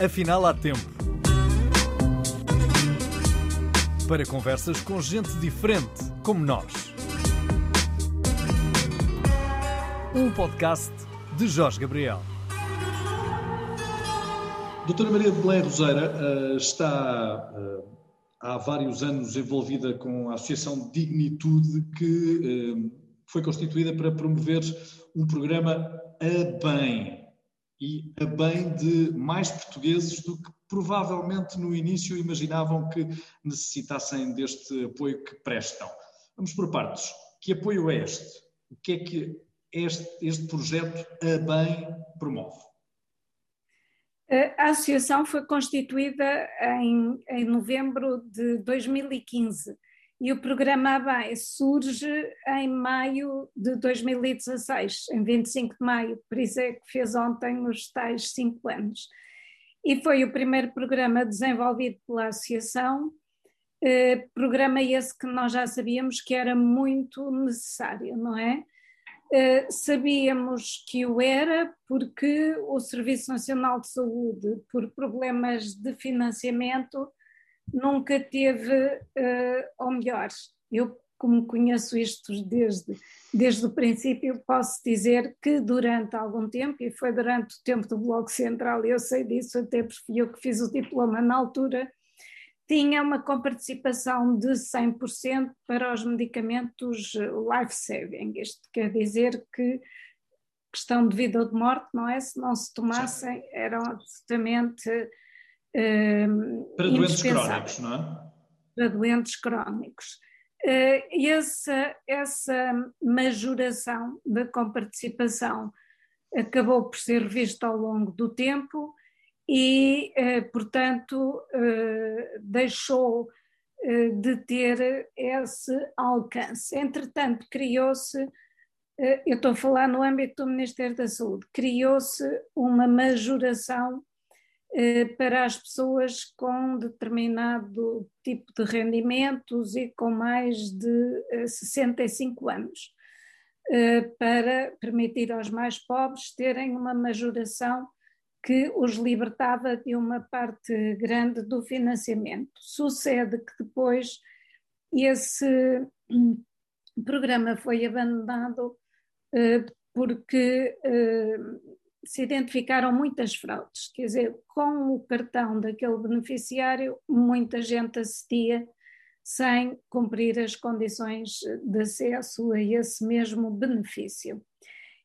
Afinal, há tempo. Para conversas com gente diferente, como nós. Um podcast de Jorge Gabriel. Doutora Maria de Belém Roseira uh, está uh, há vários anos envolvida com a Associação Dignitude, que uh, foi constituída para promover um programa a bem e a bem de mais portugueses do que provavelmente no início imaginavam que necessitassem deste apoio que prestam. Vamos por partes. Que apoio é este? O que é que este, este projeto a bem promove? A associação foi constituída em, em novembro de 2015 e o programa ABAE surge em maio de 2016, em 25 de maio, por isso é que fez ontem os tais cinco anos. E foi o primeiro programa desenvolvido pela Associação, eh, programa esse que nós já sabíamos que era muito necessário, não é? Eh, sabíamos que o era porque o Serviço Nacional de Saúde, por problemas de financiamento, nunca teve, uh, ou melhor, eu como conheço isto desde, desde o princípio, posso dizer que durante algum tempo, e foi durante o tempo do Bloco Central, eu sei disso, até porque eu que fiz o diploma na altura, tinha uma comparticipação de 100% para os medicamentos life-saving. Isto quer dizer que questão de vida ou de morte, não é? Se não se tomassem, eram absolutamente para doentes crónicos, não é? Para doentes crónicos. Uh, essa, essa majoração da comparticipação acabou por ser vista ao longo do tempo e, uh, portanto, uh, deixou de ter esse alcance. Entretanto, criou-se, eu estou a falar no âmbito do Ministério da Saúde, criou-se uma majoração para as pessoas com determinado tipo de rendimentos e com mais de 65 eh, anos, eh, para permitir aos mais pobres terem uma majoração que os libertava de uma parte grande do financiamento. Sucede que depois esse programa foi abandonado porque se identificaram muitas fraudes, quer dizer, com o cartão daquele beneficiário, muita gente acedia sem cumprir as condições de acesso a esse mesmo benefício.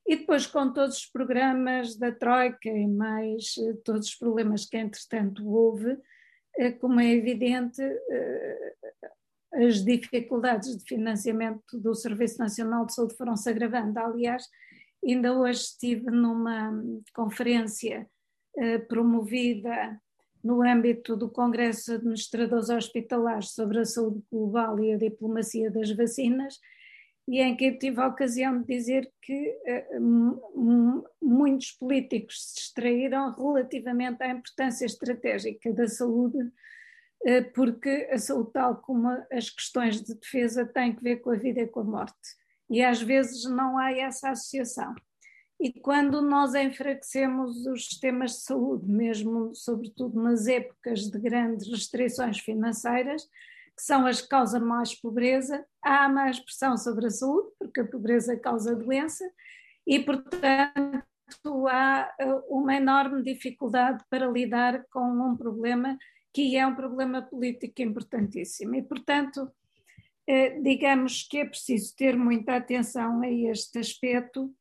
E depois, com todos os programas da Troika e mais eh, todos os problemas que, entretanto, houve, eh, como é evidente, eh, as dificuldades de financiamento do Serviço Nacional de Saúde foram se agravando. Aliás, Ainda hoje estive numa conferência eh, promovida no âmbito do Congresso de Administradores Hospitalares sobre a Saúde Global e a Diplomacia das Vacinas, e em que tive a ocasião de dizer que eh, muitos políticos se distraíram relativamente à importância estratégica da saúde, eh, porque a saúde, tal como as questões de defesa, tem que ver com a vida e com a morte e às vezes não há essa associação. E quando nós enfraquecemos os sistemas de saúde, mesmo sobretudo nas épocas de grandes restrições financeiras, que são as que causam mais pobreza, há mais pressão sobre a saúde, porque a pobreza causa doença, e portanto há eh, uma enorme dificuldade para lidar com um problema que é um problema político importantíssimo. E portanto digamos que é preciso ter muita atenção a este aspecto,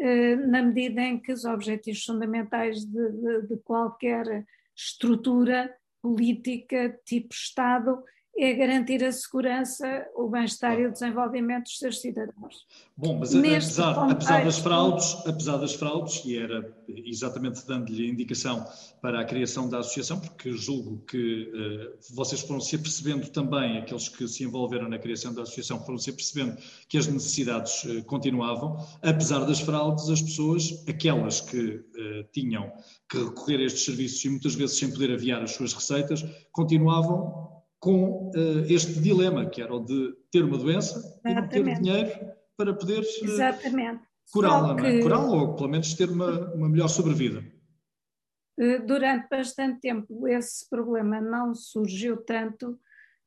eh, na medida em que os objetivos fundamentais de, de, de qualquer estrutura política tipo Estado é garantir a segurança, o bem-estar e o desenvolvimento dos seus cidadãos. Bom, mas apesar, contexto, apesar, das fraudes, apesar das fraudes, e era exatamente dando-lhe indicação para a criação da associação, porque julgo que uh, vocês foram se apercebendo também, aqueles que se envolveram na criação da associação, foram se apercebendo que as necessidades uh, continuavam, apesar das fraudes, as pessoas, aquelas que uh, tinham que recorrer a estes serviços e muitas vezes sem poder aviar as suas receitas, continuavam com uh, este dilema, que era o de ter uma doença Exatamente. e não ter dinheiro para poder uh, curá-la, que... é? curá-la ou pelo menos ter uma, uma melhor sobrevida. durante bastante tempo esse problema não surgiu tanto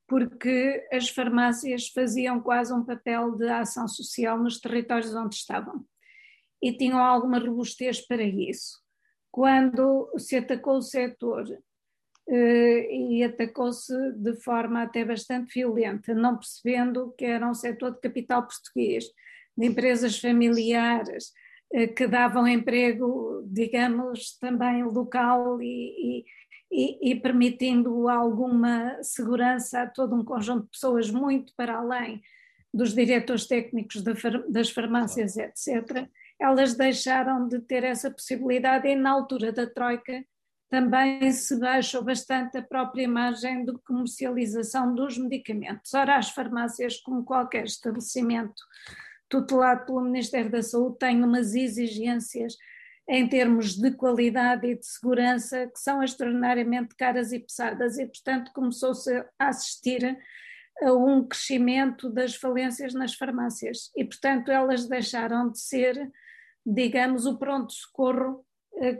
porque as farmácias faziam quase um papel de ação social nos territórios onde estavam e tinham alguma robustez para isso. Quando se atacou o setor eh, e atacou-se de forma até bastante violenta, não percebendo que era um setor de capital português, de empresas familiares, eh, que davam emprego, digamos, também local e e, e, permitindo alguma segurança a todo um conjunto de pessoas muito para além dos diretores técnicos das farmácias, etc., elas deixaram de ter essa possibilidade e na altura da Troika também se baixou bastante a própria imagem de comercialização dos medicamentos. Ora, as farmácias, como qualquer estabelecimento tutelado pelo Ministério da Saúde, têm umas exigências em termos de qualidade e de segurança que são extraordinariamente caras e pesadas e, portanto, começou-se a assistir a um crescimento das falências nas farmácias e, portanto, elas deixaram de ser, digamos, o pronto-socorro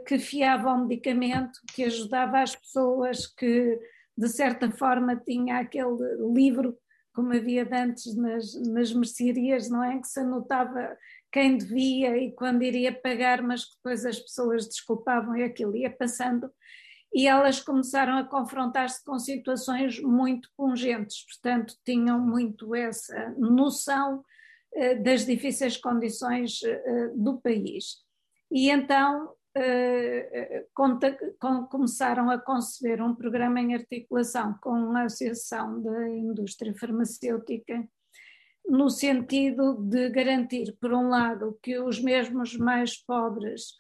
que fiava ao medicamento, que ajudava as pessoas, que de certa forma tinha aquele livro, como havia antes nas, nas mercearias, não é? Que se anotava quem devia e quando iria pagar, mas que depois as pessoas desculpavam e aquilo ia passando. E elas começaram a confrontar-se com situações muito pungentes, portanto, tinham muito essa noção eh, das difíceis condições eh, do país. E então eh, começaram a conceber um programa em articulação com a Associação da Indústria Farmacêutica no sentido de garantir, por um lado, que os mesmos mais pobres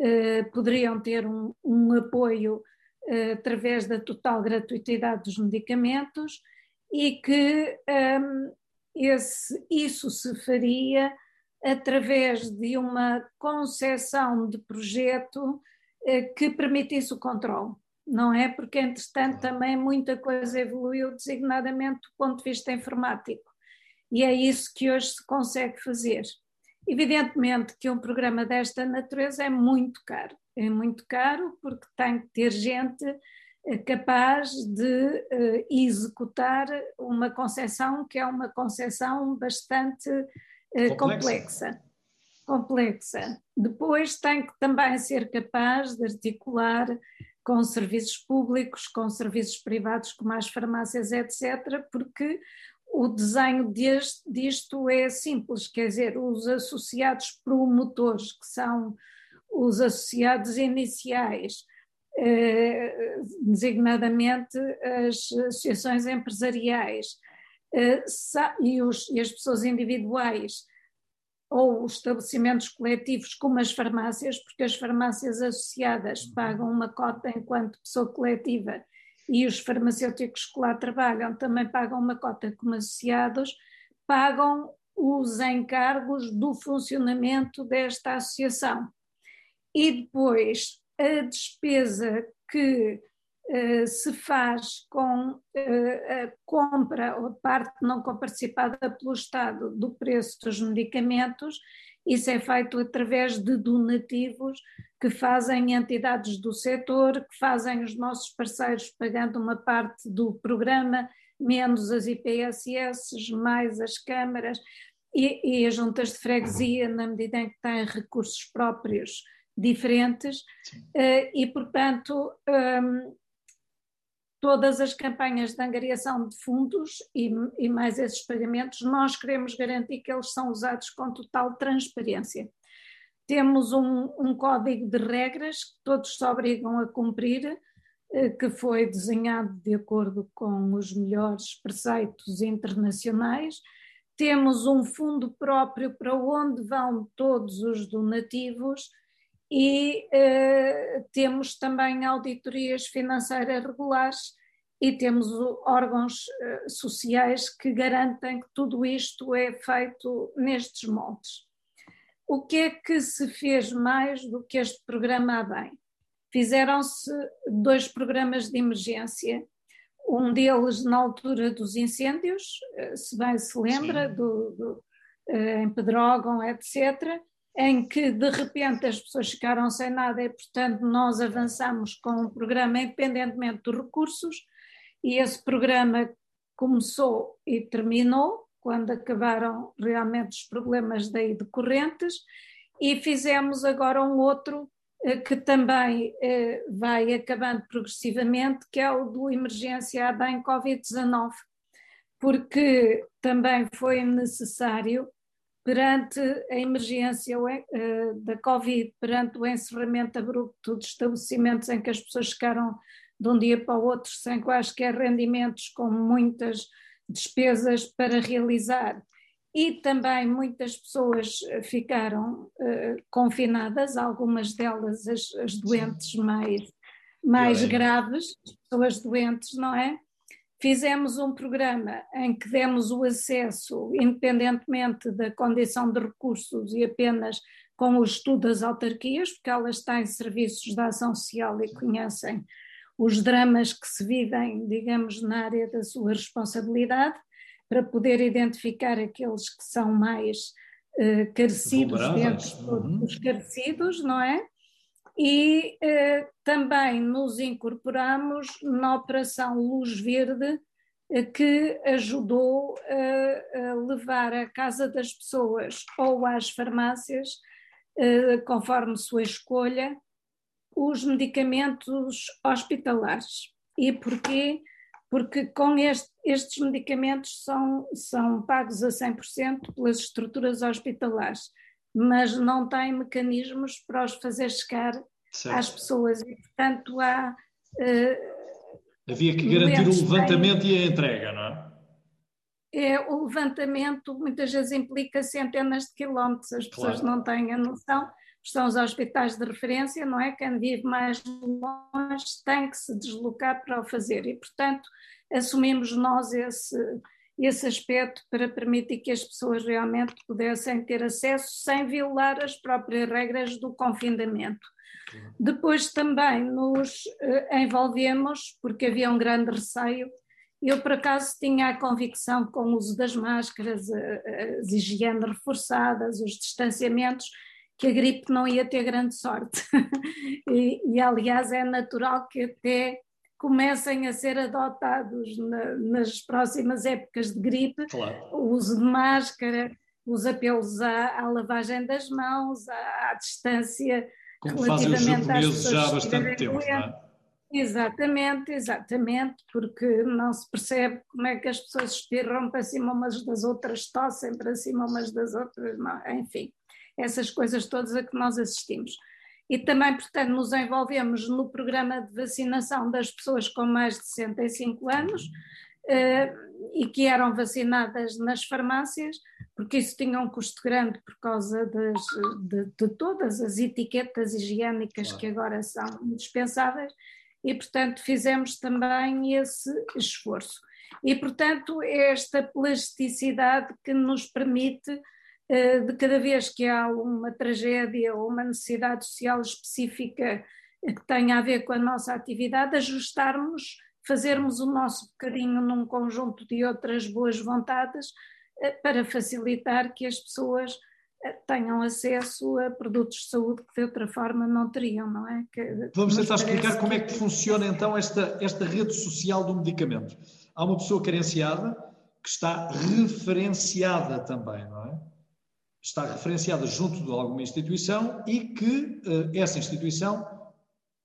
eh, poderiam ter um, um apoio eh, através da total gratuitidade dos medicamentos e que um, esse, isso se faria através de uma concessão de projeto eh, que permitisse o controle, não é? Porque, entretanto, também muita coisa evoluiu, designadamente do ponto de vista informático e é isso que hoje se consegue fazer. Evidentemente que um programa desta natureza é muito caro, é muito caro porque tem que ter gente eh, capaz de uh, executar uma concepção que é uma concepção bastante uh, complexa. complexa. Depois tem que também ser capaz de articular com serviços públicos, com serviços privados como as farmácias, etc., porque o desenho deste, disto é simples, quer dizer, os associados promotores, que são os associados iniciais, eh, designadamente as associações empresariais e, os, e as pessoas individuais, ou os estabelecimentos coletivos, como as farmácias, porque as farmácias associadas uhum. pagam uma cota enquanto pessoa coletiva e os farmacêuticos que lá trabalham também pagam uma cota como associados, pagam os encargos do funcionamento desta associação. E depois a despesa que uh, se faz com uh, a compra ou parte não comparticipada pelo Estado do preço dos medicamentos isso é feito através de donativos que fazem entidades do setor, que fazem os nossos parceiros pagando uma parte do programa, menos as IPSS, mais as câmaras e, e as juntas de freguesia, na medida em que têm recursos próprios diferentes, uh, e portanto um, todas as campanhas de angariação de fundos e, e, mais esses pagamentos, nós queremos garantir que eles são usados com total transparência. Temos um, um código de regras que todos se obrigam a cumprir, eh, que foi desenhado de acordo com os melhores preceitos internacionais. Temos um fundo próprio para onde vão todos os donativos e eh, temos também auditorias financeiras regulares e temos órgãos eh, sociais que garantem que tudo isto é feito nestes moldes. O que é que se fez mais do que este programa a bem? Fizeram-se dois programas de emergência, um deles na altura dos incêndios, eh, se bem se lembra, do, do, em Pedrógão, etc., em que de repente as pessoas ficaram sem nada e, portanto, nós avançamos com um programa independentemente dos recursos, e esse programa começou e terminou quando acabaram realmente os problemas daí decorrentes, e fizemos agora um outro eh, que também eh, vai acabando progressivamente, que é o do emergência em Covid-19, porque também foi necessário perante a emergência eh, da Covid, perante o encerramento abrupto de estabelecimentos em que as pessoas ficaram de um dia para o outro sem quaisquer rendimentos, com muitas despesas para realizar, e também muitas pessoas ficaram uh, confinadas, algumas delas as, as doentes mais, mais graves, pessoas doentes, não é? Fizemos um programa em que demos o acesso, independentemente da condição de recursos e apenas com o estudo das autarquias, porque elas têm serviços de ação social e conhecem os dramas que se vivem, digamos, na área da sua responsabilidade, para poder identificar aqueles que são mais uh, carecidos dentro uhum. os carecidos, não é? E eh, também nos incorporamos na Operação Luz Verde, eh, que ajudou a levar à casa das pessoas ou às farmácias, eh, conforme sua escolha, os medicamentos hospitalares. E porquê? Porque com este, estes medicamentos são, são pagos a 100% pelas estruturas hospitalares mas não tem mecanismos para os fazer chegar certo. às pessoas e, portanto, há. Uh, Havia que garantir o levantamento e a entrega, não é? É, o levantamento muitas vezes implica centenas de quilómetros, as pessoas claro. não têm a noção, são os hospitais de referência, não é? Quem vive mais longe tem que se deslocar para o fazer e, portanto, assumimos nós esse, esse aspecto para permitir que as pessoas realmente pudessem ter acesso sem violar as próprias regras do confinamento. Depois também nos uh, envolvemos, porque havia um grande receio. Eu, por acaso, tinha a convicção com o uso das máscaras, as higienes reforçadas, os distanciamentos, que a gripe não ia ter grande sorte. e, e, aliás, é natural que até comecem a ser adotados na, nas próximas épocas de gripe, claro. o uso de máscara, os apelos à, à lavagem das mãos, à, à distância Como relativamente fazem os já há bastante tempo, é? Exatamente, exatamente, porque não se percebe como é que as pessoas espirram para cima umas das outras, tossem para cima umas das outras, não, enfim, essas coisas todas a que nós assistimos e também, portanto, nos envolvemos no programa de vacinação das pessoas com mais de 65 anos uh, e que eram vacinadas nas farmácias, porque isso tinha um custo grande por causa das, de, de, todas as etiquetas higiênicas que agora são indispensáveis, e, portanto, fizemos também esse esforço. E, portanto, esta plasticidade que nos permite eh, de cada vez que há uma tragédia ou uma necessidade social específica que tenha a ver com a nossa atividade, ajustarmos, fazermos o nosso bocadinho num conjunto de outras boas vontades eh, para facilitar que as pessoas eh, tenham acesso a produtos de saúde que de outra forma não teriam, não é? Que, Vamos tentar explicar como é que funciona então esta, esta rede social do medicamento. Há uma pessoa carenciada que está referenciada também, não é? Está referenciada junto de alguma instituição e que uh, essa instituição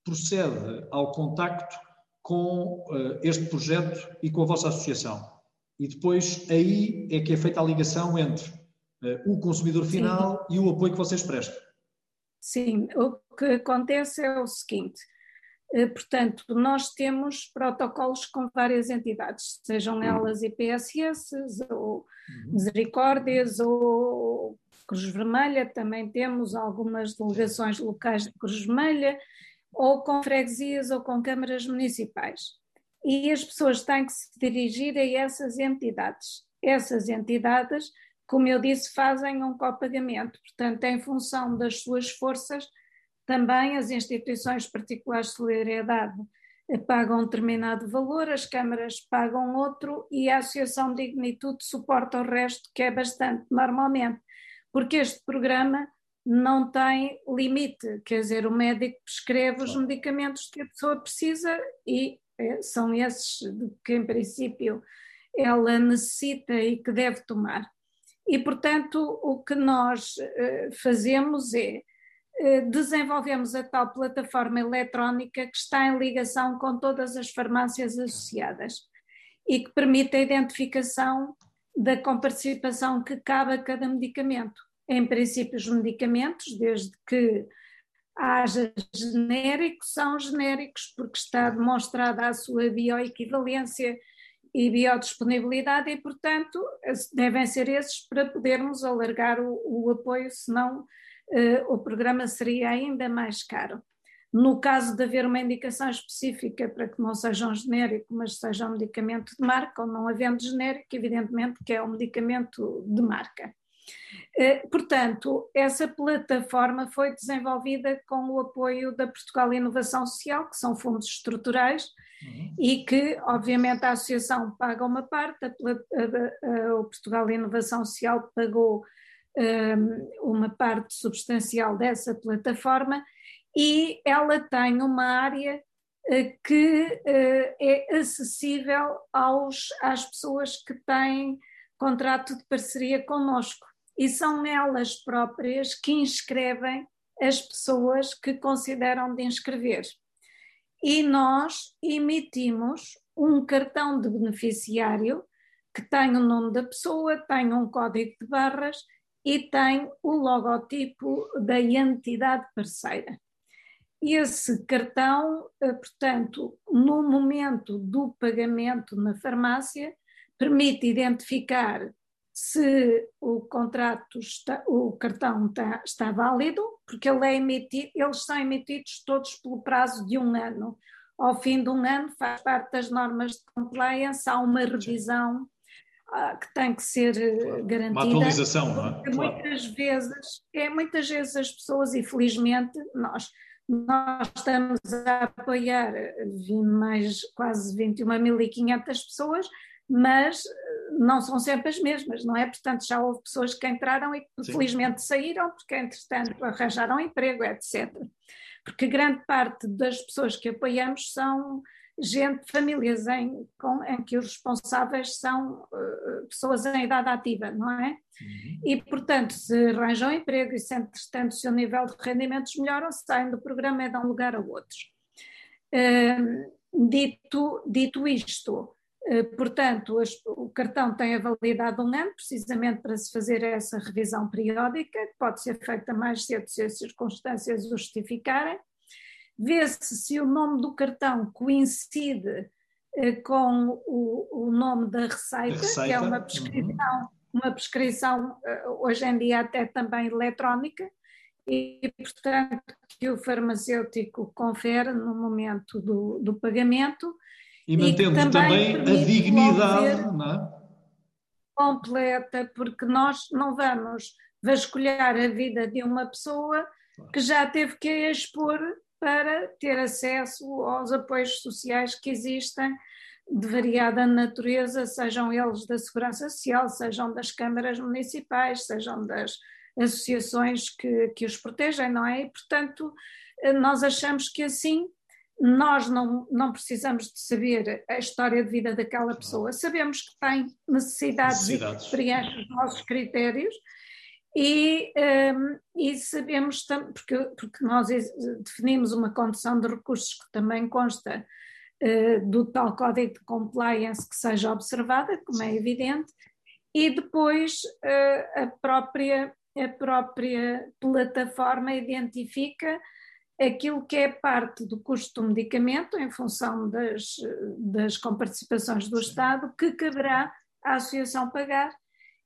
procede ao contacto com uh, este projeto e com a vossa associação. E depois aí é que é feita a ligação entre uh, o consumidor final Sim. e o apoio que vocês prestam. Sim, o que acontece é o seguinte. Portanto, nós temos protocolos com várias entidades, sejam elas IPSS, ou uhum. Misericórdias, ou Cruz Vermelha, também temos algumas delegações locais de Cruz Vermelha, ou com freguesias ou com câmaras municipais. E as pessoas têm que se dirigir a essas entidades. Essas entidades, como eu disse, fazem um copagamento, portanto, em função das suas forças, também as instituições particulares de solidariedade pagam um determinado valor, as câmaras pagam outro e a Associação de Dignitude suporta o resto, que é bastante normalmente porque este programa não tem limite, quer dizer, o médico prescreve os medicamentos que a pessoa precisa e é, são esses que, em princípio, ela necessita e que deve tomar. E, portanto, o que nós eh, fazemos é eh, desenvolvemos a tal plataforma eletrónica que está em ligação com todas as farmácias associadas e que permite a identificação da comparticipação que cabe a cada medicamento. Em princípio, os medicamentos, desde que haja genérico, são genéricos, porque está demonstrada a sua bioequivalência e biodisponibilidade, e, portanto, devem ser esses para podermos alargar o, o apoio, senão uh, o programa seria ainda mais caro. No caso de haver uma indicação específica para que não seja um genérico, mas seja um medicamento de marca, ou não havendo genérico, evidentemente que é um medicamento de marca. Eh, portanto, essa plataforma foi desenvolvida com o apoio da Portugal Inovação Social, que são fundos estruturais, uhum. e que, obviamente, a Associação paga uma parte, a, a, a, o Portugal Inovação Social pagou um, ehm, uma parte substancial dessa plataforma, e ela tem uma área uh, que uh, é acessível aos, às pessoas que têm contrato de parceria conosco e são elas próprias que inscrevem as pessoas que consideram de inscrever. E nós emitimos um cartão de beneficiário que tem o nome da pessoa, tem um código de barras e tem o logotipo da entidade parceira. Esse cartão, eh, portanto, no momento do pagamento na farmácia, permite identificar se o contrato está, o cartão está, está válido, porque ele é emitido, eles são emitidos todos pelo prazo de um ano. Ao fim de um ano, faz parte das normas de compliance, há uma revisão uh, que tem que ser eh, claro. garantida. Uma atualização, não é? Claro. Muitas vezes, é, muitas vezes as pessoas, e felizmente nós, nós estamos a apoiar mais quase 21.500 pessoas, mas eh, não são sempre as mesmas, não é? Portanto, já houve pessoas que entraram e que Sim. felizmente saíram, porque entretanto arranjaram emprego, etc. Porque grande parte das pessoas que apoiamos são gente, famílias em, com, em que os responsáveis são uh, pessoas em idade ativa, não é? Uhum. E, portanto, se arranjam emprego e se, entretanto, o seu nível de rendimentos melhora, saem do programa e dão lugar a outros. Uh, dito, dito isto, eh, portanto, o cartão tem a validade de um ano, precisamente para se fazer essa revisão periódica, que pode ser feita mais cedo se as circunstâncias o justificarem. Vê-se se o nome do cartão coincide eh, com o, o nome da receita, receita, que é uma prescrição, uhum. uma prescrição eh, hoje em dia até também eletrónica, e, portanto, que o farmacêutico confere no momento do, do pagamento e mantendo e também, também a dignidade não é? completa, porque nós não vamos vasculhar a vida de uma pessoa que já teve que expor para ter acesso aos apoios sociais que existem de variada natureza, sejam eles da Segurança Social, sejam das câmaras municipais, sejam das associações que, que os protegem, não é? E, portanto, nós achamos que assim nós não, não precisamos de saber a história de vida daquela pessoa, sabemos que tem necessidades, necessidades. e preenche os nossos critérios e, um, e sabemos, porque, porque nós definimos uma condição de recursos que também consta uh, do tal código de compliance que seja observada, como é evidente, e depois uh, a, própria, a própria plataforma identifica aquilo que é parte do custo do medicamento, em função das, das comparticipações do Estado, que caberá à associação pagar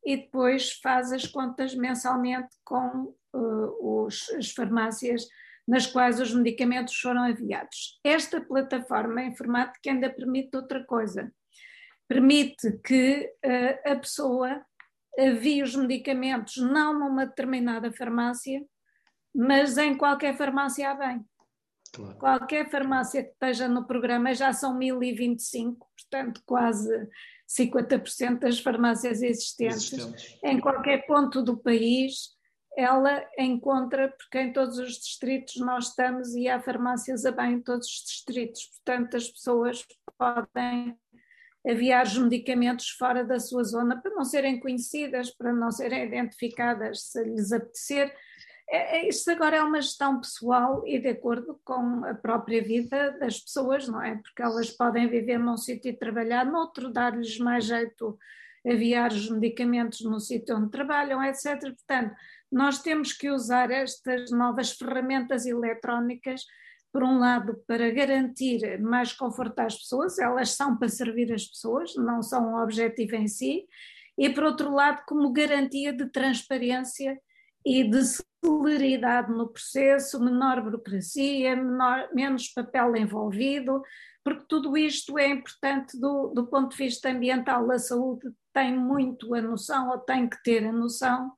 e depois faz as contas mensalmente com uh, os, as farmácias nas quais os medicamentos foram enviados. Esta plataforma informática ainda permite outra coisa. Permite que uh, a pessoa envie os medicamentos não numa determinada farmácia, mas em qualquer farmácia há bem. Claro. Qualquer farmácia que esteja no programa já são 1025, portanto, quase 50% das farmácias existentes, existentes. em qualquer ponto do país, ela encontra, porque em todos os distritos nós estamos e há farmácias a bem em todos os distritos, portanto as pessoas podem aviar os medicamentos fora da sua zona para não serem conhecidas, para não serem identificadas se lhes apetecer. É, é, isto agora é uma gestão pessoal e de acordo com a própria vida das pessoas, não é? Porque elas podem viver num sítio e trabalhar noutro, dar-lhes mais jeito aviar os medicamentos no sítio onde trabalham, etc. Portanto, nós temos que usar estas novas ferramentas eletrónicas, por um lado, para garantir mais conforto às pessoas, elas são para servir as pessoas, não são um objetivo em si, e por outro lado, como garantia de transparência e de celeridade no processo, menor burocracia, menor, menos papel envolvido, porque tudo isto é importante do, do ponto de vista ambiental. A saúde tem muito a noção, ou tem que ter a noção,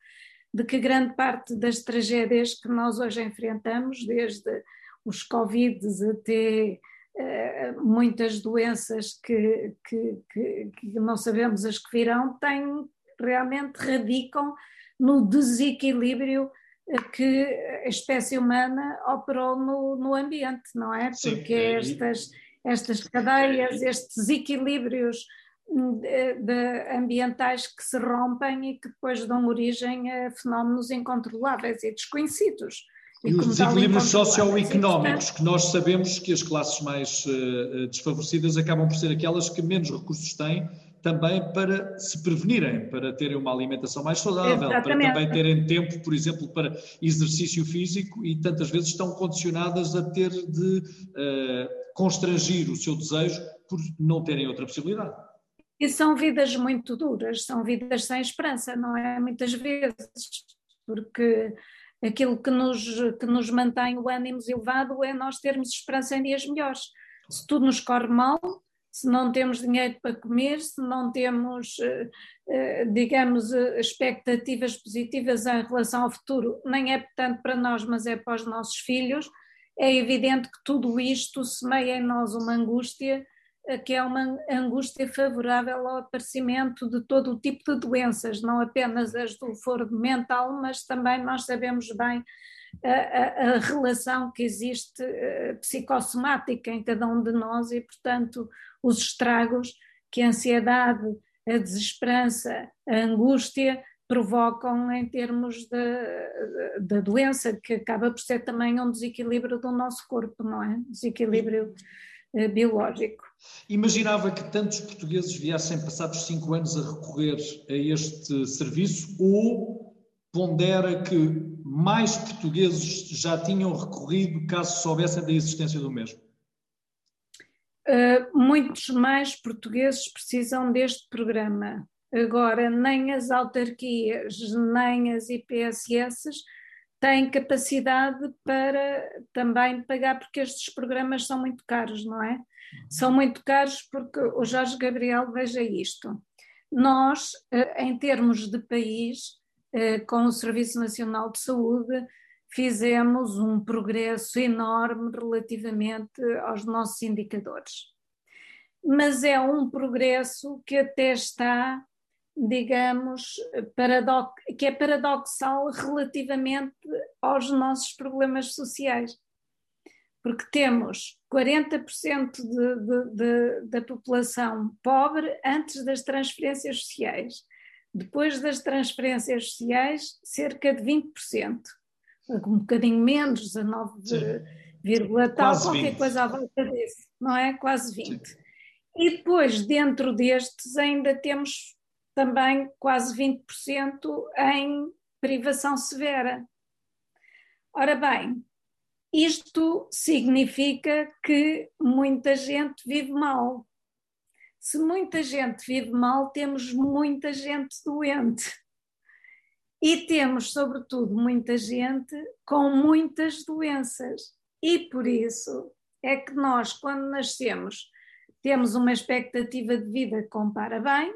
de que grande parte das tragédias que nós hoje enfrentamos, desde os Covids até uh, muitas doenças que, que, que, que, não sabemos as que virão, têm, realmente radicam no desequilíbrio eh, que a espécie humana operou no, no ambiente, não é? Porque Sim, estas, estas cadeias, estes desequilíbrios de, de ambientais que se rompem e que depois dão origem a fenómenos incontroláveis e desconhecidos. E, e os desequilíbrios socioeconómicos, que nós sabemos que as classes mais uh, desfavorecidas acabam por ser aquelas que menos recursos têm também para se prevenirem, para terem uma alimentação mais saudável, Exatamente. para também terem tempo, por exemplo, para exercício físico e tantas vezes estão condicionadas a ter de uh, constrangir o seu desejo por não terem outra possibilidade. E são vidas muito duras, são vidas sem esperança, não é? Muitas vezes, porque aquilo que nos, que nos mantém o ânimo elevado é nós termos esperança em dias melhores. Se tudo nos corre mal, se não temos dinheiro para comer, se não temos, eh, eh, digamos, eh, expectativas positivas em relação ao futuro, nem é tanto para nós, mas é para os nossos filhos, é evidente que tudo isto semeia em nós uma angústia que é uma angústia favorável ao aparecimento de todo o tipo de doenças, não apenas as do foro mental, mas também nós sabemos bem a, a, relação que existe uh, psicossomática em cada um de nós e, portanto, os estragos que a ansiedade, a desesperança, a angústia provocam em termos da doença, que acaba por ser também um desequilíbrio do nosso corpo, não é? Desequilíbrio uh, biológico. Imaginava que tantos portugueses viessem passados cinco anos a recorrer a este serviço ou pondera que mais portugueses já tinham recorrido caso soubessem da existência do mesmo? Uh, muitos mais portugueses precisam deste programa. Agora, nem as autarquias, nem as IPSS têm capacidade para também pagar, porque estes programas são muito caros, não é? São muito caros porque o Jorge Gabriel, veja isto. Nós, eh, em termos de país, com o Serviço Nacional de Saúde, fizemos um progresso enorme relativamente aos nossos indicadores. Mas é um progresso que até está, digamos, que é paradoxal relativamente aos nossos problemas sociais porque temos 40% de, de, de, da população pobre antes das transferências sociais. Depois das transferências sociais, cerca de 20%, um bocadinho menos, 19, tal, qualquer 20. coisa à volta desse, não é? Quase 20%. Sim. E depois, dentro destes, ainda temos também quase 20% em privação severa. Ora bem, isto significa que muita gente vive mal. Se muita gente vive mal, temos muita gente doente. E temos, sobretudo, muita gente com muitas doenças. E por isso é que nós, quando nascemos, temos uma expectativa de vida com bem,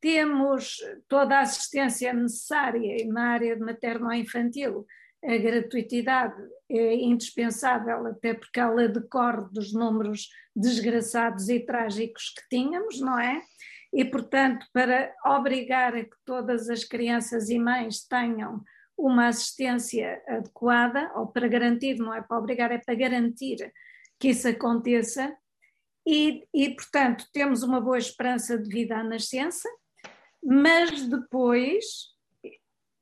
temos toda a assistência necessária na área de materno-infantil a gratuitidade é indispensável, até porque ela decorre dos números desgraçados e trágicos que tínhamos, não é? E, portanto, para obrigar a que todas as crianças e mães tenham uma assistência adequada, ou para garantir, não é para obrigar, é para garantir que isso aconteça, e, e portanto temos uma boa esperança de vida à nascença, mas depois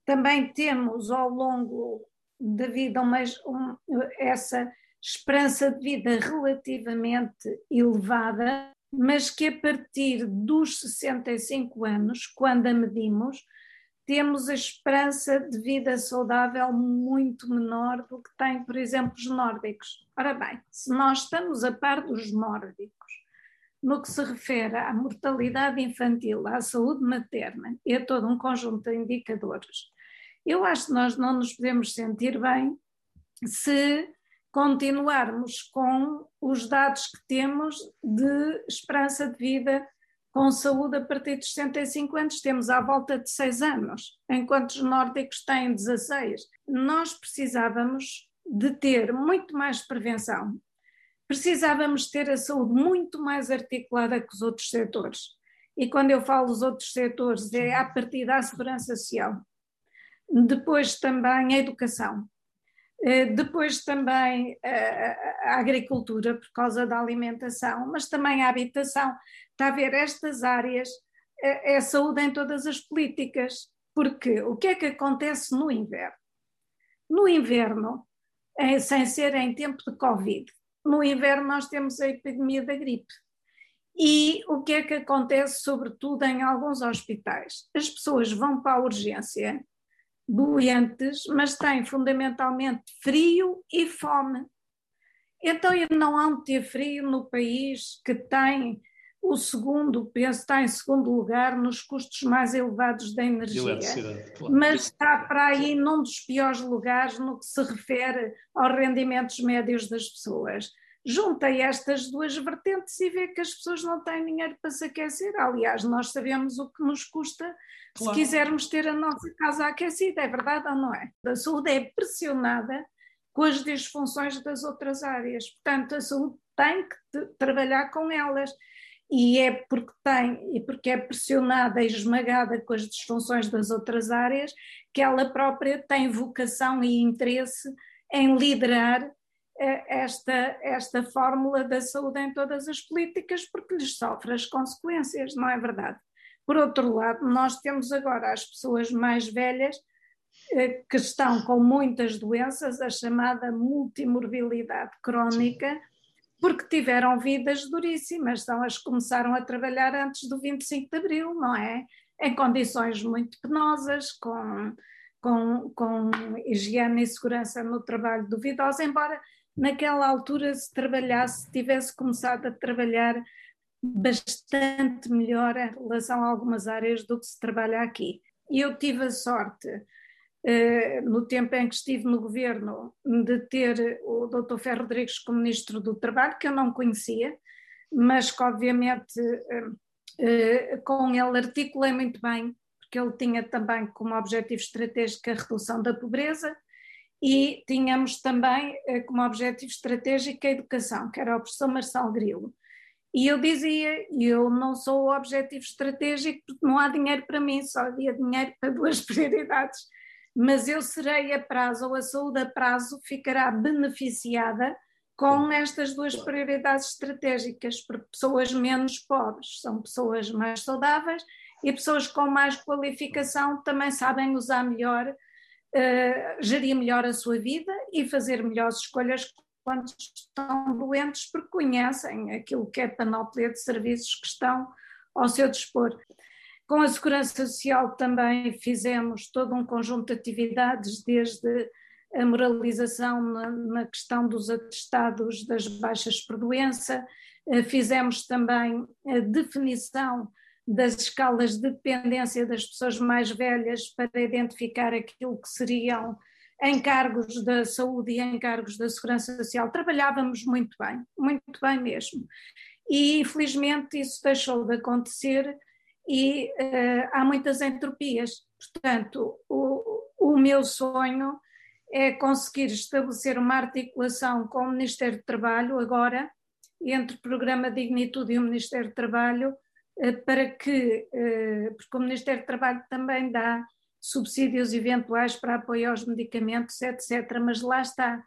também temos ao longo da vida uma, um, essa esperança de vida relativamente elevada, mas que a partir dos 65 anos, quando a medimos, temos a esperança de vida saudável muito menor do que têm, por exemplo, os nórdicos. Ora bem, se nós estamos a par dos nórdicos no que se refere à mortalidade infantil, à saúde materna e a todo um conjunto de indicadores, eu acho que nós não nos podemos sentir bem se continuarmos com os dados que temos de esperança de vida com saúde a partir dos 65 anos, temos à volta de 6 anos, enquanto os nórdicos têm 16. Nós precisávamos de ter muito mais prevenção, precisávamos ter a saúde muito mais articulada com os outros setores. E quando eu falo dos outros setores, é a partir da segurança social. Depois também a educação. Eh, depois também eh, a agricultura, por causa da alimentação, mas também a habitação. Está a ver, estas áreas é, é saúde em todas as políticas. Porque o que é que acontece no inverno? No inverno, sem ser em tempo de Covid, no inverno nós temos a epidemia da gripe. E o que é que acontece, sobretudo em alguns hospitais? As pessoas vão para a urgência doentes, mas têm fundamentalmente frio e fome. Então não há de ter frio no país que tem o segundo, penso, está em segundo lugar nos custos mais elevados da energia, claro. mas está para aí num dos piores lugares no que se refere aos rendimentos médios das pessoas. Junta estas duas vertentes e vê que as pessoas não têm dinheiro para se aquecer. Aliás, nós sabemos o que nos custa claro. se quisermos ter a nossa casa aquecida, é verdade ou não é? A saúde é pressionada com as disfunções das outras áreas, portanto, a saúde tem que trabalhar com elas e é porque tem e porque é pressionada e esmagada com as disfunções das outras áreas que ela própria tem vocação e interesse em liderar esta, esta fórmula da saúde em todas as políticas porque lhes sofre as consequências, não é verdade? Por outro lado, nós temos agora as pessoas mais velhas eh, que estão com muitas doenças, a chamada multimorbilidade crónica, porque tiveram vidas duríssimas, são as que começaram a trabalhar antes do 25 de Abril, não é? Em condições muito penosas, com, com, com higiene e segurança no trabalho duvidosa, embora naquela altura se trabalhasse, tivesse começado a trabalhar bastante melhor em relação a algumas áreas do que se trabalha aqui. E eu tive a sorte eh, no tempo em que estive no governo, de ter o Dr. Ferro Rodrigues como Ministro do Trabalho, que eu não conhecia, mas que obviamente eh, eh, com ele articulei muito bem, porque ele tinha também como objetivo estratégico a redução da pobreza e tínhamos também como objetivo estratégico a educação, que era o professor Marcelo Grilo. E eu dizia, eu não sou o objetivo estratégico porque não há dinheiro para mim, só havia dinheiro para duas prioridades. Mas eu serei a prazo, ou a saúde a prazo ficará beneficiada com estas duas prioridades estratégicas, porque pessoas menos pobres são pessoas mais saudáveis e pessoas com mais qualificação também sabem usar melhor, uh, gerir melhor a sua vida e fazer melhores escolhas quando estão doentes, porque conhecem aquilo que é a panóplia de serviços que estão ao seu dispor. Com a Segurança Social também fizemos todo um conjunto de atividades, desde a moralização na, na questão dos atestados das baixas por doença, eh, fizemos também a definição das escalas de dependência das pessoas mais velhas para identificar aquilo que seriam encargos da saúde e encargos da segurança social. Trabalhávamos muito bem, muito bem mesmo. E infelizmente isso deixou de acontecer e uh, há muitas entropias. Portanto, o, o meu sonho é conseguir estabelecer uma articulação com o Ministério do Trabalho agora, entre o Programa Dignitude e o Ministério do Trabalho, para que, uh, porque o Ministério do Trabalho também dá subsídios eventuais para apoio aos medicamentos, etc. Mas lá está,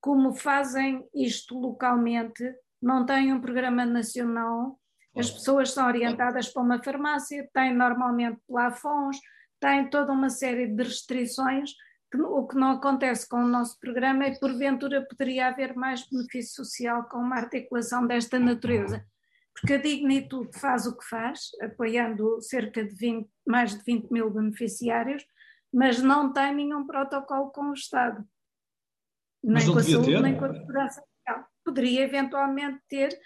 como fazem isto localmente, não têm um programa nacional, as pessoas são orientadas para uma farmácia, têm normalmente plafons, têm toda uma série de restrições, que, o que não acontece com o nosso programa é porventura poderia haver mais benefício social com uma articulação desta natureza. Porque a Dignitude faz o que faz, apoiando cerca de 20, mais de 20 mil beneficiários, mas não tem nenhum protocolo com o Estado. Nem com a saúde, ter. nem com a segurança social. Poderia eventualmente ter,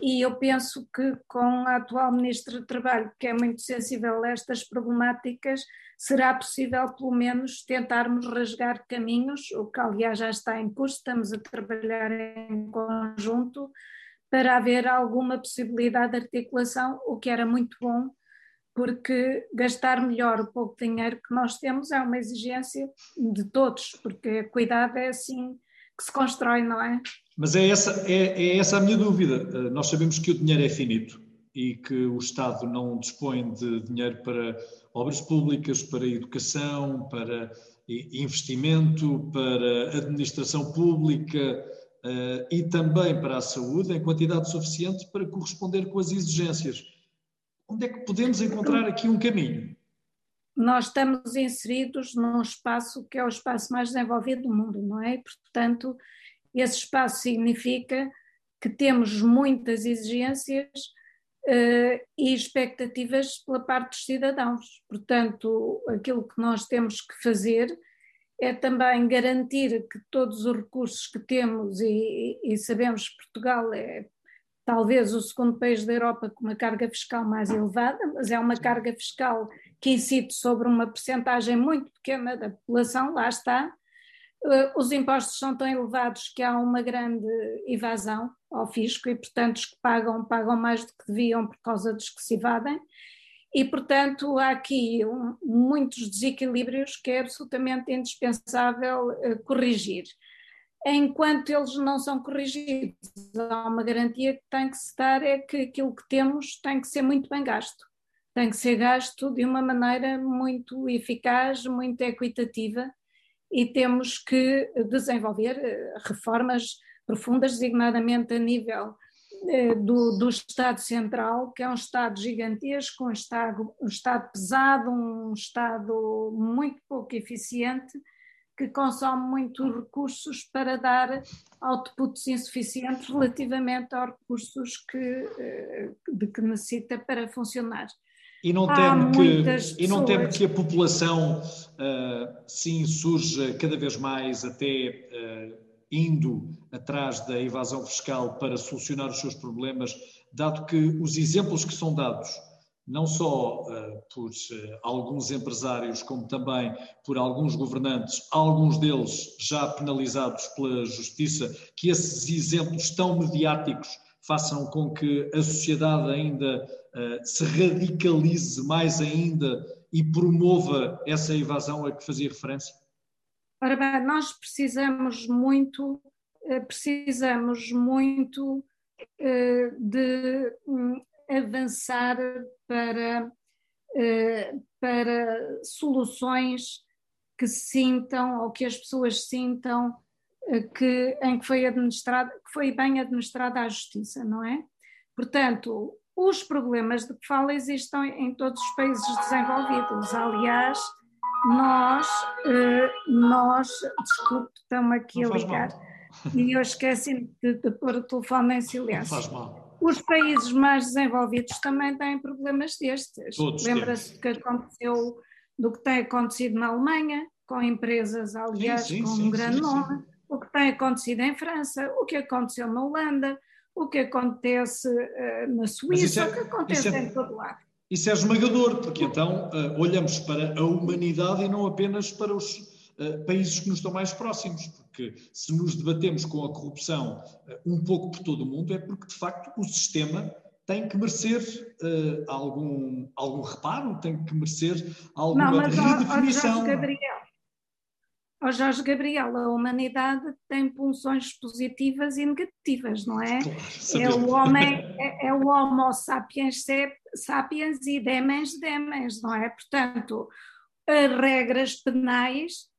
e eu penso que com a atual Ministra de Trabalho, que é muito sensível a estas problemáticas, será possível pelo menos tentarmos rasgar caminhos, o que aliás já está em curso, estamos a trabalhar em conjunto para haver alguma possibilidade de articulação, o que era muito bom, porque gastar melhor o pouco dinheiro que nós temos é uma exigência de todos, porque cuidado é assim que se constrói, não é? Mas é essa, é, é essa a minha dúvida. Eh, nós sabemos que o dinheiro é finito e que o Estado não dispõe de dinheiro para obras públicas, para educação, para investimento, para administração pública uh, e também para a saúde em quantidade suficiente para corresponder com as exigências. Onde é que podemos encontrar aqui um caminho? Nós estamos inseridos num espaço que é o espaço mais desenvolvido do mundo, não é? Portanto, esse espaço significa que temos muitas exigências uh, e expectativas pela parte dos cidadãos. Portanto, aquilo que nós temos que fazer é também garantir que todos os recursos que temos, e, e, sabemos que Portugal é talvez o segundo país da Europa com uma carga fiscal mais elevada, mas é uma carga fiscal que incide sobre uma percentagem muito pequena da população, lá está, eh, os impostos são tão elevados que há uma grande evasão ao fisco e, portanto, os que pagam, pagam mais do que deviam por causa dos que se evadem. E, portanto, há aqui muitos desequilíbrios que é absolutamente indispensável uh, corrigir. Enquanto eles não são corrigidos, há uma garantia que tem que se dar: é que aquilo que temos tem que ser muito bem gasto. Tem que ser gasto de uma maneira muito eficaz, muito equitativa e temos que desenvolver eh, reformas profundas, designadamente a nível eh, do, do, Estado Central, que é um Estado gigantesco, um Estado, um Estado pesado, um Estado muito pouco eficiente, que consome muitos recursos para dar outputs insuficientes relativamente aos recursos que, eh, de que necessita para funcionar. E não teme, que, e não teme que a população uh, se insurja cada vez mais, até uh, indo atrás da evasão fiscal para solucionar os seus problemas, dado que os exemplos que são dados, não só uh, por alguns empresários, como também por alguns governantes, alguns deles já penalizados pela justiça, que esses exemplos tão mediáticos façam com que a sociedade ainda uh, se radicalize mais ainda e promova essa evasão a que fazia referência? Ora bem, nós precisamos muito, uh, precisamos muito uh, de um, avançar para, para soluções que sintam ou que as pessoas sintam que, em que foi administrada, que foi bem administrada a justiça, não é? Portanto, os problemas de que fala existem em todos os países desenvolvidos. Aliás, nós, eh, nós, desculpe, estamos aqui não a ligar e eu esqueci de, de pôr o telefone em silêncio. Não faz mal. Os países mais desenvolvidos também têm problemas destes. Lembra-se do que aconteceu, do que tem acontecido na Alemanha, com empresas, aliás, sim, sim, com um sim, grande nome o que tem acontecido em França, o que aconteceu na Holanda, o que acontece uh, na Suíça, é, o que acontece é, em todo lado. Isso é esmagador, porque então uh, olhamos para a humanidade e não apenas para os uh, países que nos estão mais próximos, porque se nos debatemos com a corrupção um pouco por todo o mundo, é porque de facto o sistema tem que merecer algum, algum reparo, tem que merecer alguma não, mas, redefinição. Ó, Gabriel, Ó Jorge Gabriel, a humanidade tem funções positivas e negativas, não é? Claro, é, o homem, é, é, o Homo sapiens sapiens e demens demens, não é? Portanto, regras penais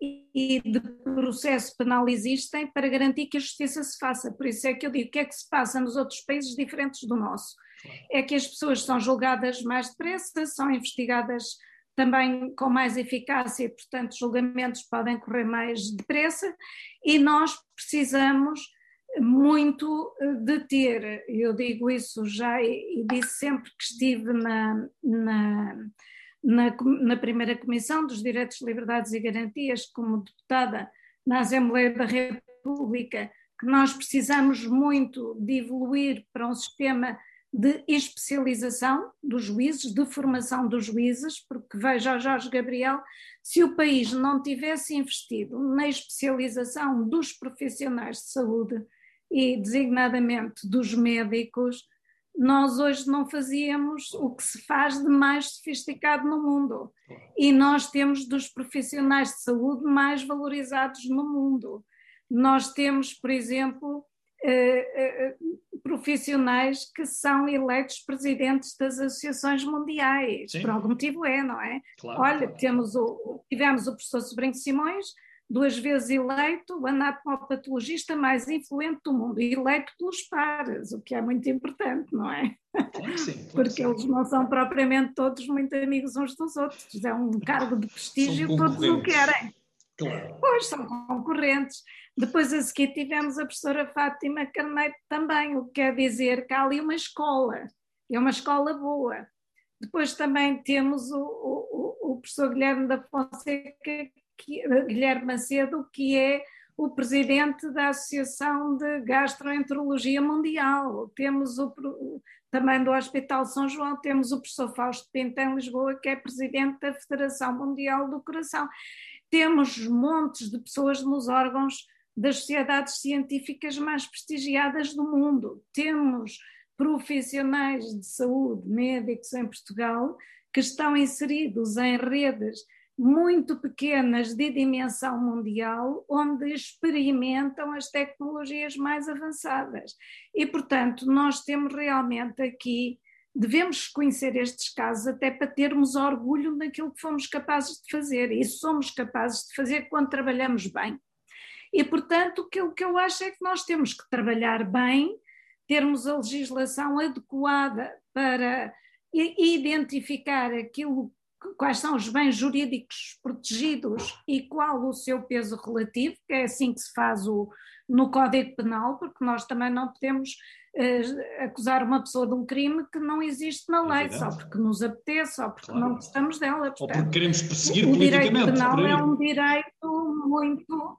e de processo penal existem para garantir que a justiça se faça. Por isso é que eu digo, o que é que se passa nos outros países diferentes do nosso? É que as pessoas são julgadas mais depressa, são investigadas também com mais eficácia e, portanto, julgamentos podem correr mais depressa e nós precisamos muito de ter, eu digo isso já e, e disse sempre que estive na, na na, na primeira Comissão dos Direitos, Liberdades e Garantias, como deputada na Assembleia da República, que nós precisamos muito de evoluir para um sistema de especialização dos juízes, de formação dos juízes, porque veja Jorge Gabriel, se o país não tivesse investido na especialização dos profissionais de saúde e designadamente dos médicos, nós hoje não fazíamos o que se faz de mais sofisticado no mundo. E nós temos dos profissionais de saúde mais valorizados no mundo. Nós temos, por exemplo, eh, eh, profissionais que são eleitos presidentes das associações mundiais. Sim. Por algum motivo é, não é? Claro, Olha, claro. Temos o, tivemos o professor Sobrinho Simões, duas vezes eleito o anatomopatologista mais influente do mundo, eleito pelos pares, o que é muito importante, não é? Claro sim, claro Porque sim. eles não são propriamente todos muito amigos uns dos outros, é um cargo de prestígio, todos o querem. Claro. Pois, são concorrentes. Depois a seguir tivemos a professora Fátima Carneiro também, o que quer dizer que há ali uma escola, é uma escola boa. Depois também temos o, o, o professor Guilherme da Fonseca, que, Guilherme Macedo, que é o presidente da Associação de Gastroenterologia Mundial. Temos o, também do Hospital São João, temos o professor Fausto Pinto em Lisboa, que é presidente da Federação Mundial do Coração. Temos montes de pessoas nos órgãos das sociedades científicas mais prestigiadas do mundo. Temos profissionais de saúde, médicos em Portugal, que estão inseridos em redes muito pequenas de dimensão mundial, onde experimentam as tecnologias mais avançadas. E, portanto, nós temos realmente aqui, devemos conhecer estes casos até para termos orgulho daquilo que fomos capazes de fazer, e somos capazes de fazer quando trabalhamos bem. E, portanto, o que eu acho é que nós temos que trabalhar bem, termos a legislação adequada para identificar aquilo quais são os bens jurídicos protegidos e qual o seu peso relativo, que é assim que se faz o, no Código Penal, porque nós também não podemos uh, acusar uma pessoa de um crime que não existe na lei, só porque nos apetece, só porque claro. não gostamos dela. Portanto, Ou porque queremos perseguir o politicamente. O direito penal é um direito muito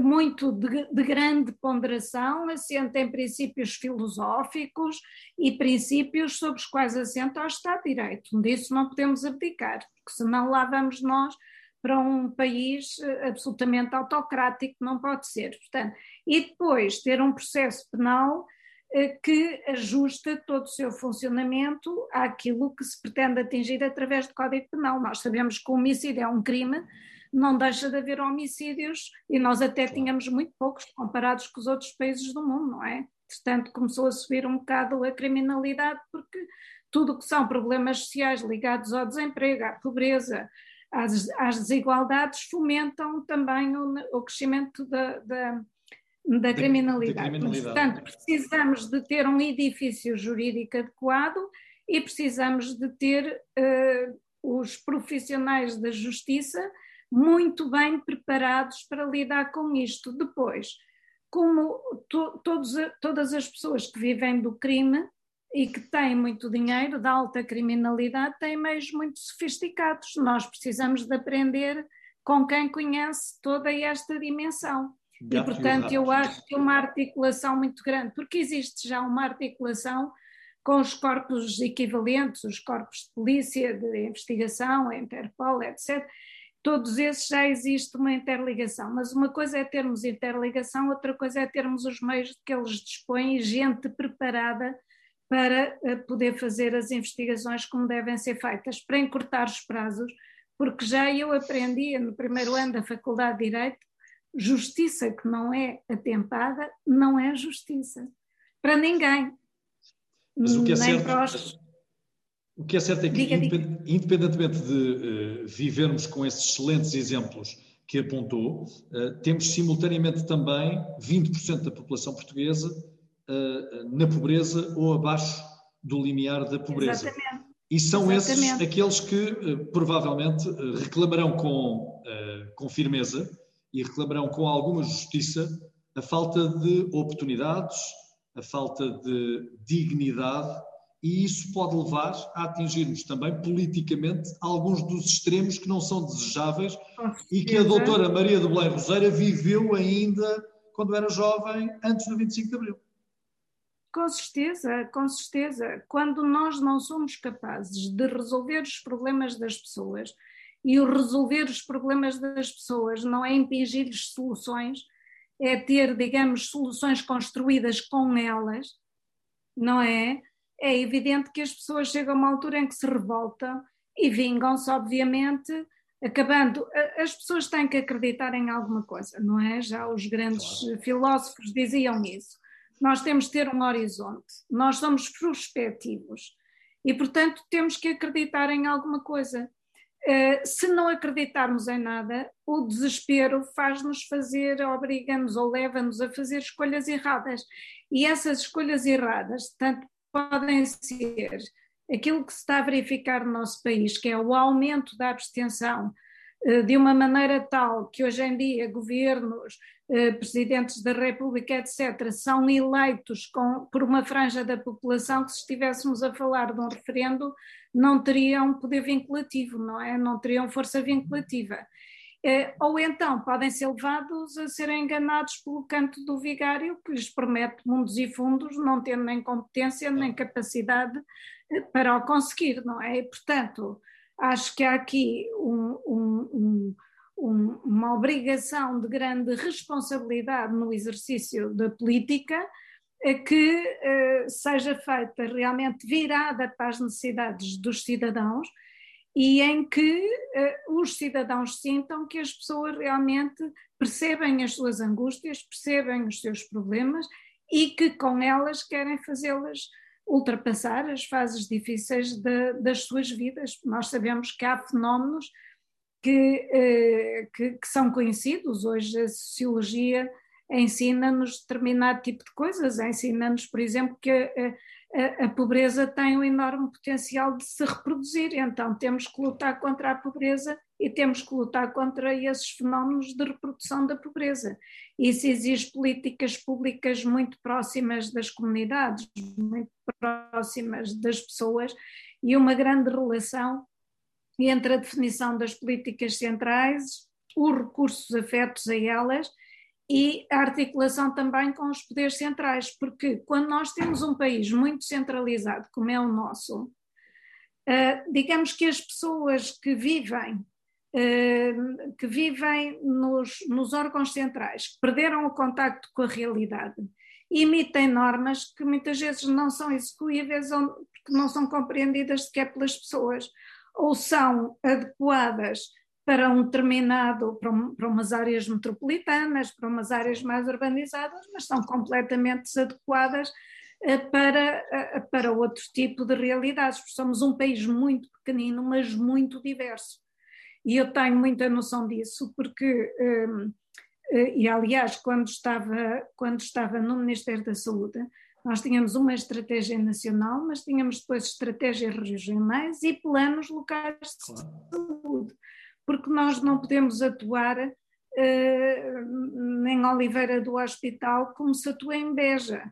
muito de, de, grande ponderação, assenta em princípios filosóficos e princípios sobre os quais assenta o Estado de Direito. Disso não podemos abdicar, porque senão lá vamos nós para um país eh, absolutamente autocrático, não pode ser. Portanto, e depois ter um processo penal eh, que ajusta todo o seu funcionamento àquilo que se pretende atingir através do Código Penal. Nós sabemos que o homicídio é um crime, não deixa de haver homicídios e nós até tínhamos muito poucos comparados com os outros países do mundo, não é? Portanto, começou a subir um bocado a criminalidade porque tudo o que são problemas sociais ligados ao desemprego, à pobreza, às, às desigualdades fomentam também o, o crescimento da, da, da criminalidade. Da criminalidade. Portanto, precisamos de ter um edifício jurídico adequado e precisamos de ter uh, os profissionais da justiça muito bem preparados para lidar com isto. Depois, como to, todos, todas as pessoas que vivem do crime e que têm muito dinheiro, da alta criminalidade, têm meios muito sofisticados. Nós precisamos de aprender com quem conhece toda esta dimensão. e, portanto, eu acho que uma articulação muito grande, porque existe já uma articulação com os corpos equivalentes, os corpos de polícia, de investigação, a Interpol, etc., todos esses já existe uma interligação, mas uma coisa é termos interligação, outra coisa é termos os meios de que eles dispõem e gente preparada para eh, poder fazer as investigações como devem ser feitas, para encurtar os prazos, porque já eu aprendi no primeiro ano da Faculdade de Direito, justiça que não é atempada não é justiça, para ninguém. Mas o que é certo, O que é certo é que, diga, independentemente de uh, vivermos com esses excelentes exemplos que apontou, uh, temos simultaneamente também 20% da população portuguesa uh, na pobreza ou abaixo do limiar da pobreza. Exatamente. E são Exatamente. esses aqueles que provavelmente reclamarão com, com firmeza e reclamarão com alguma justiça a falta de oportunidades, a falta de dignidade e isso pode levar a atingirmos também politicamente alguns dos extremos que não são desejáveis e que a doutora Maria do Belém Roseira viveu ainda quando era jovem, antes do 25 de Abril. Com certeza, com certeza. Quando nós não somos capazes de resolver os problemas das pessoas, e o resolver os problemas das pessoas não é impingir-lhes soluções, é ter, digamos, soluções construídas com elas, não é? É evidente que as pessoas chegam a uma altura em que se revoltam e vingam-se, obviamente, acabando. As pessoas têm que acreditar em alguma coisa, não é? Já os grandes claro. filósofos diziam isso. Nós temos de ter um horizonte, nós somos prospectivos e, portanto, temos que acreditar em alguma coisa. Uh, se não acreditarmos em nada, o desespero faz-nos fazer, obriga-nos ou leva-nos a fazer escolhas erradas. E essas escolhas erradas, tanto podem ser aquilo que se está a verificar no nosso país, que é o aumento da abstenção, eh, de uma maneira tal que hoje em dia governos, eh, presidentes da República, etc., são eleitos com, por uma franja da população que, se estivéssemos a falar de um referendo, não teriam poder vinculativo, não é? Não teriam força vinculativa. Eh, ou então podem ser levados a serem enganados pelo canto do vigário, que lhes promete mundos e fundos, não tendo nem competência nem capacidade eh, para o conseguir, não é? E, portanto, acho que há aqui um, um, um, uma obrigação de grande responsabilidade no exercício da política eh, que seja feita realmente virada para as necessidades dos cidadãos e em que uh, os cidadãos sintam que as pessoas realmente percebem as suas angústias, percebem os seus problemas e que com elas querem fazê-las ultrapassar as fases difíceis de, das suas vidas. Nós sabemos que há fenómenos que, uh, que, que são conhecidos, hoje a sociologia ensina-nos determinado tipo de coisas, ensina-nos, por exemplo, que uh, a, pobreza tem um enorme potencial de se reproduzir, então temos que lutar contra a pobreza e temos que lutar contra esses fenómenos de reprodução da pobreza. Isso exige políticas públicas muito próximas das comunidades, muito próximas das pessoas e uma grande relação entre a definição das políticas centrais, os recursos afetos a elas e a articulação também com os poderes centrais, porque quando nós temos um país muito centralizado, como é o nosso, uh, digamos que as pessoas que vivem, uh, que vivem nos, nos órgãos centrais, perderam o contacto com a realidade, emitem normas que muitas vezes não são execuíveis ou que não são compreendidas sequer pelas pessoas, ou são adequadas para um determinado, para, um, para, umas áreas metropolitanas, para umas áreas mais urbanizadas, mas são completamente desadequadas eh, para, eh, para outro tipo de realidades, porque somos um país muito pequenino, mas muito diverso. E eu tenho muita noção disso, porque, ehm, eh, e aliás, quando estava, quando estava no Ministério da Saúde, nós tínhamos uma estratégia nacional, mas tínhamos depois estratégias regionais e planos locais de saúde porque nós não podemos atuar uh, em Oliveira do Hospital como se atua em Beja.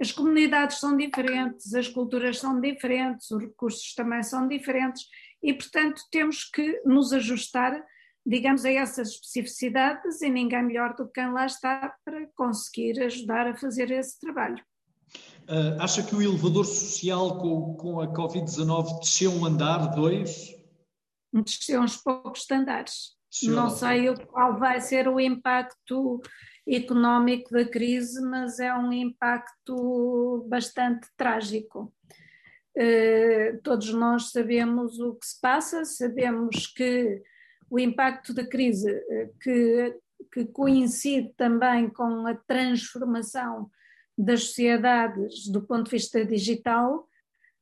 As comunidades são diferentes, as culturas são diferentes, os recursos também são diferentes e, portanto, temos que nos ajustar, digamos, a essas especificidades e ninguém melhor do que quem lá está para conseguir ajudar a fazer esse trabalho. Uh, acha que o elevador social com, com a Covid-19 desceu um andar, dois? Desceu uns poucos andares. Não sei qual vai ser o impacto económico da crise, mas é um impacto bastante trágico. Uh, todos nós sabemos o que se passa, sabemos que o impacto da crise, eh, que, que coincide também com a transformação das sociedades do ponto de vista digital,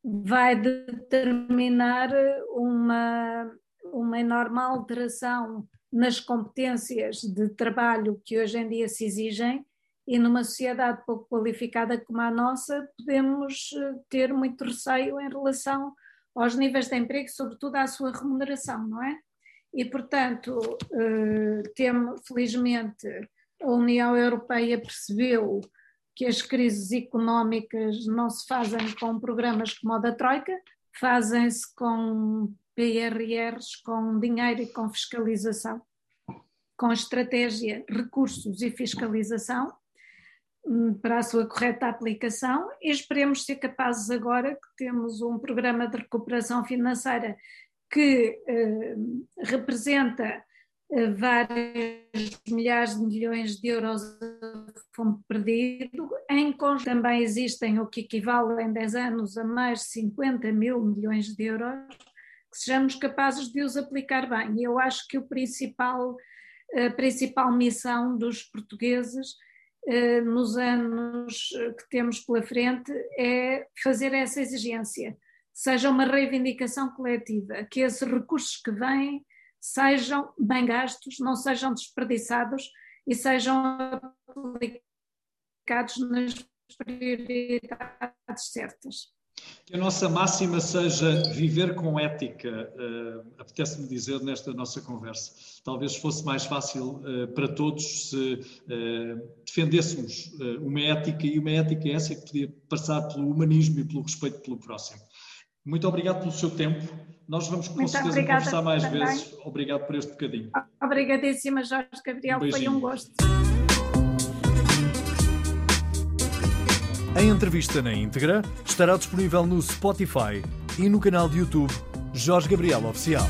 vai determinar uma, uma enorme alteração nas competências de trabalho que hoje em dia se exigem e numa sociedade pouco qualificada como a nossa podemos eh, ter muito receio em relação aos níveis de emprego, sobretudo à sua remuneração, não é? E, portanto, eh, temos, felizmente, a União Europeia percebeu que as crises económicas não se fazem com programas como o da Troika, fazem-se com PRRs, com dinheiro e com fiscalização, com estratégia, recursos e fiscalização hum, para a sua correta aplicação e esperemos ser capazes agora que temos um programa de recuperação financeira que eh, representa vários milhares de milhões de euros a fundo perdido. Em também existem o que equivale em 10 anos a mais de 50 mil milhões de euros, que sejamos capazes de os aplicar bem. E eu acho que o principal, a principal missão dos portugueses eh, nos anos que temos pela frente é fazer essa exigência seja uma reivindicação coletiva, que esses recursos que vêm sejam bem gastos, não sejam desperdiçados e sejam aplicados nas prioridades certas. Que a nossa máxima seja viver com ética, uh, apetece-me dizer nesta nossa conversa. Talvez fosse mais fácil uh, para todos se uh, defendêssemos uma ética, e uma ética essa que podia passar pelo humanismo e pelo respeito pelo próximo. Muito obrigado pelo seu tempo. Nós vamos com Muito certeza conversar mais também. vezes. Obrigado por este bocadinho. Obrigadíssima, Jorge Gabriel. Um Foi um gosto. A entrevista na íntegra estará disponível no Spotify e no canal de YouTube Jorge Gabriel Oficial.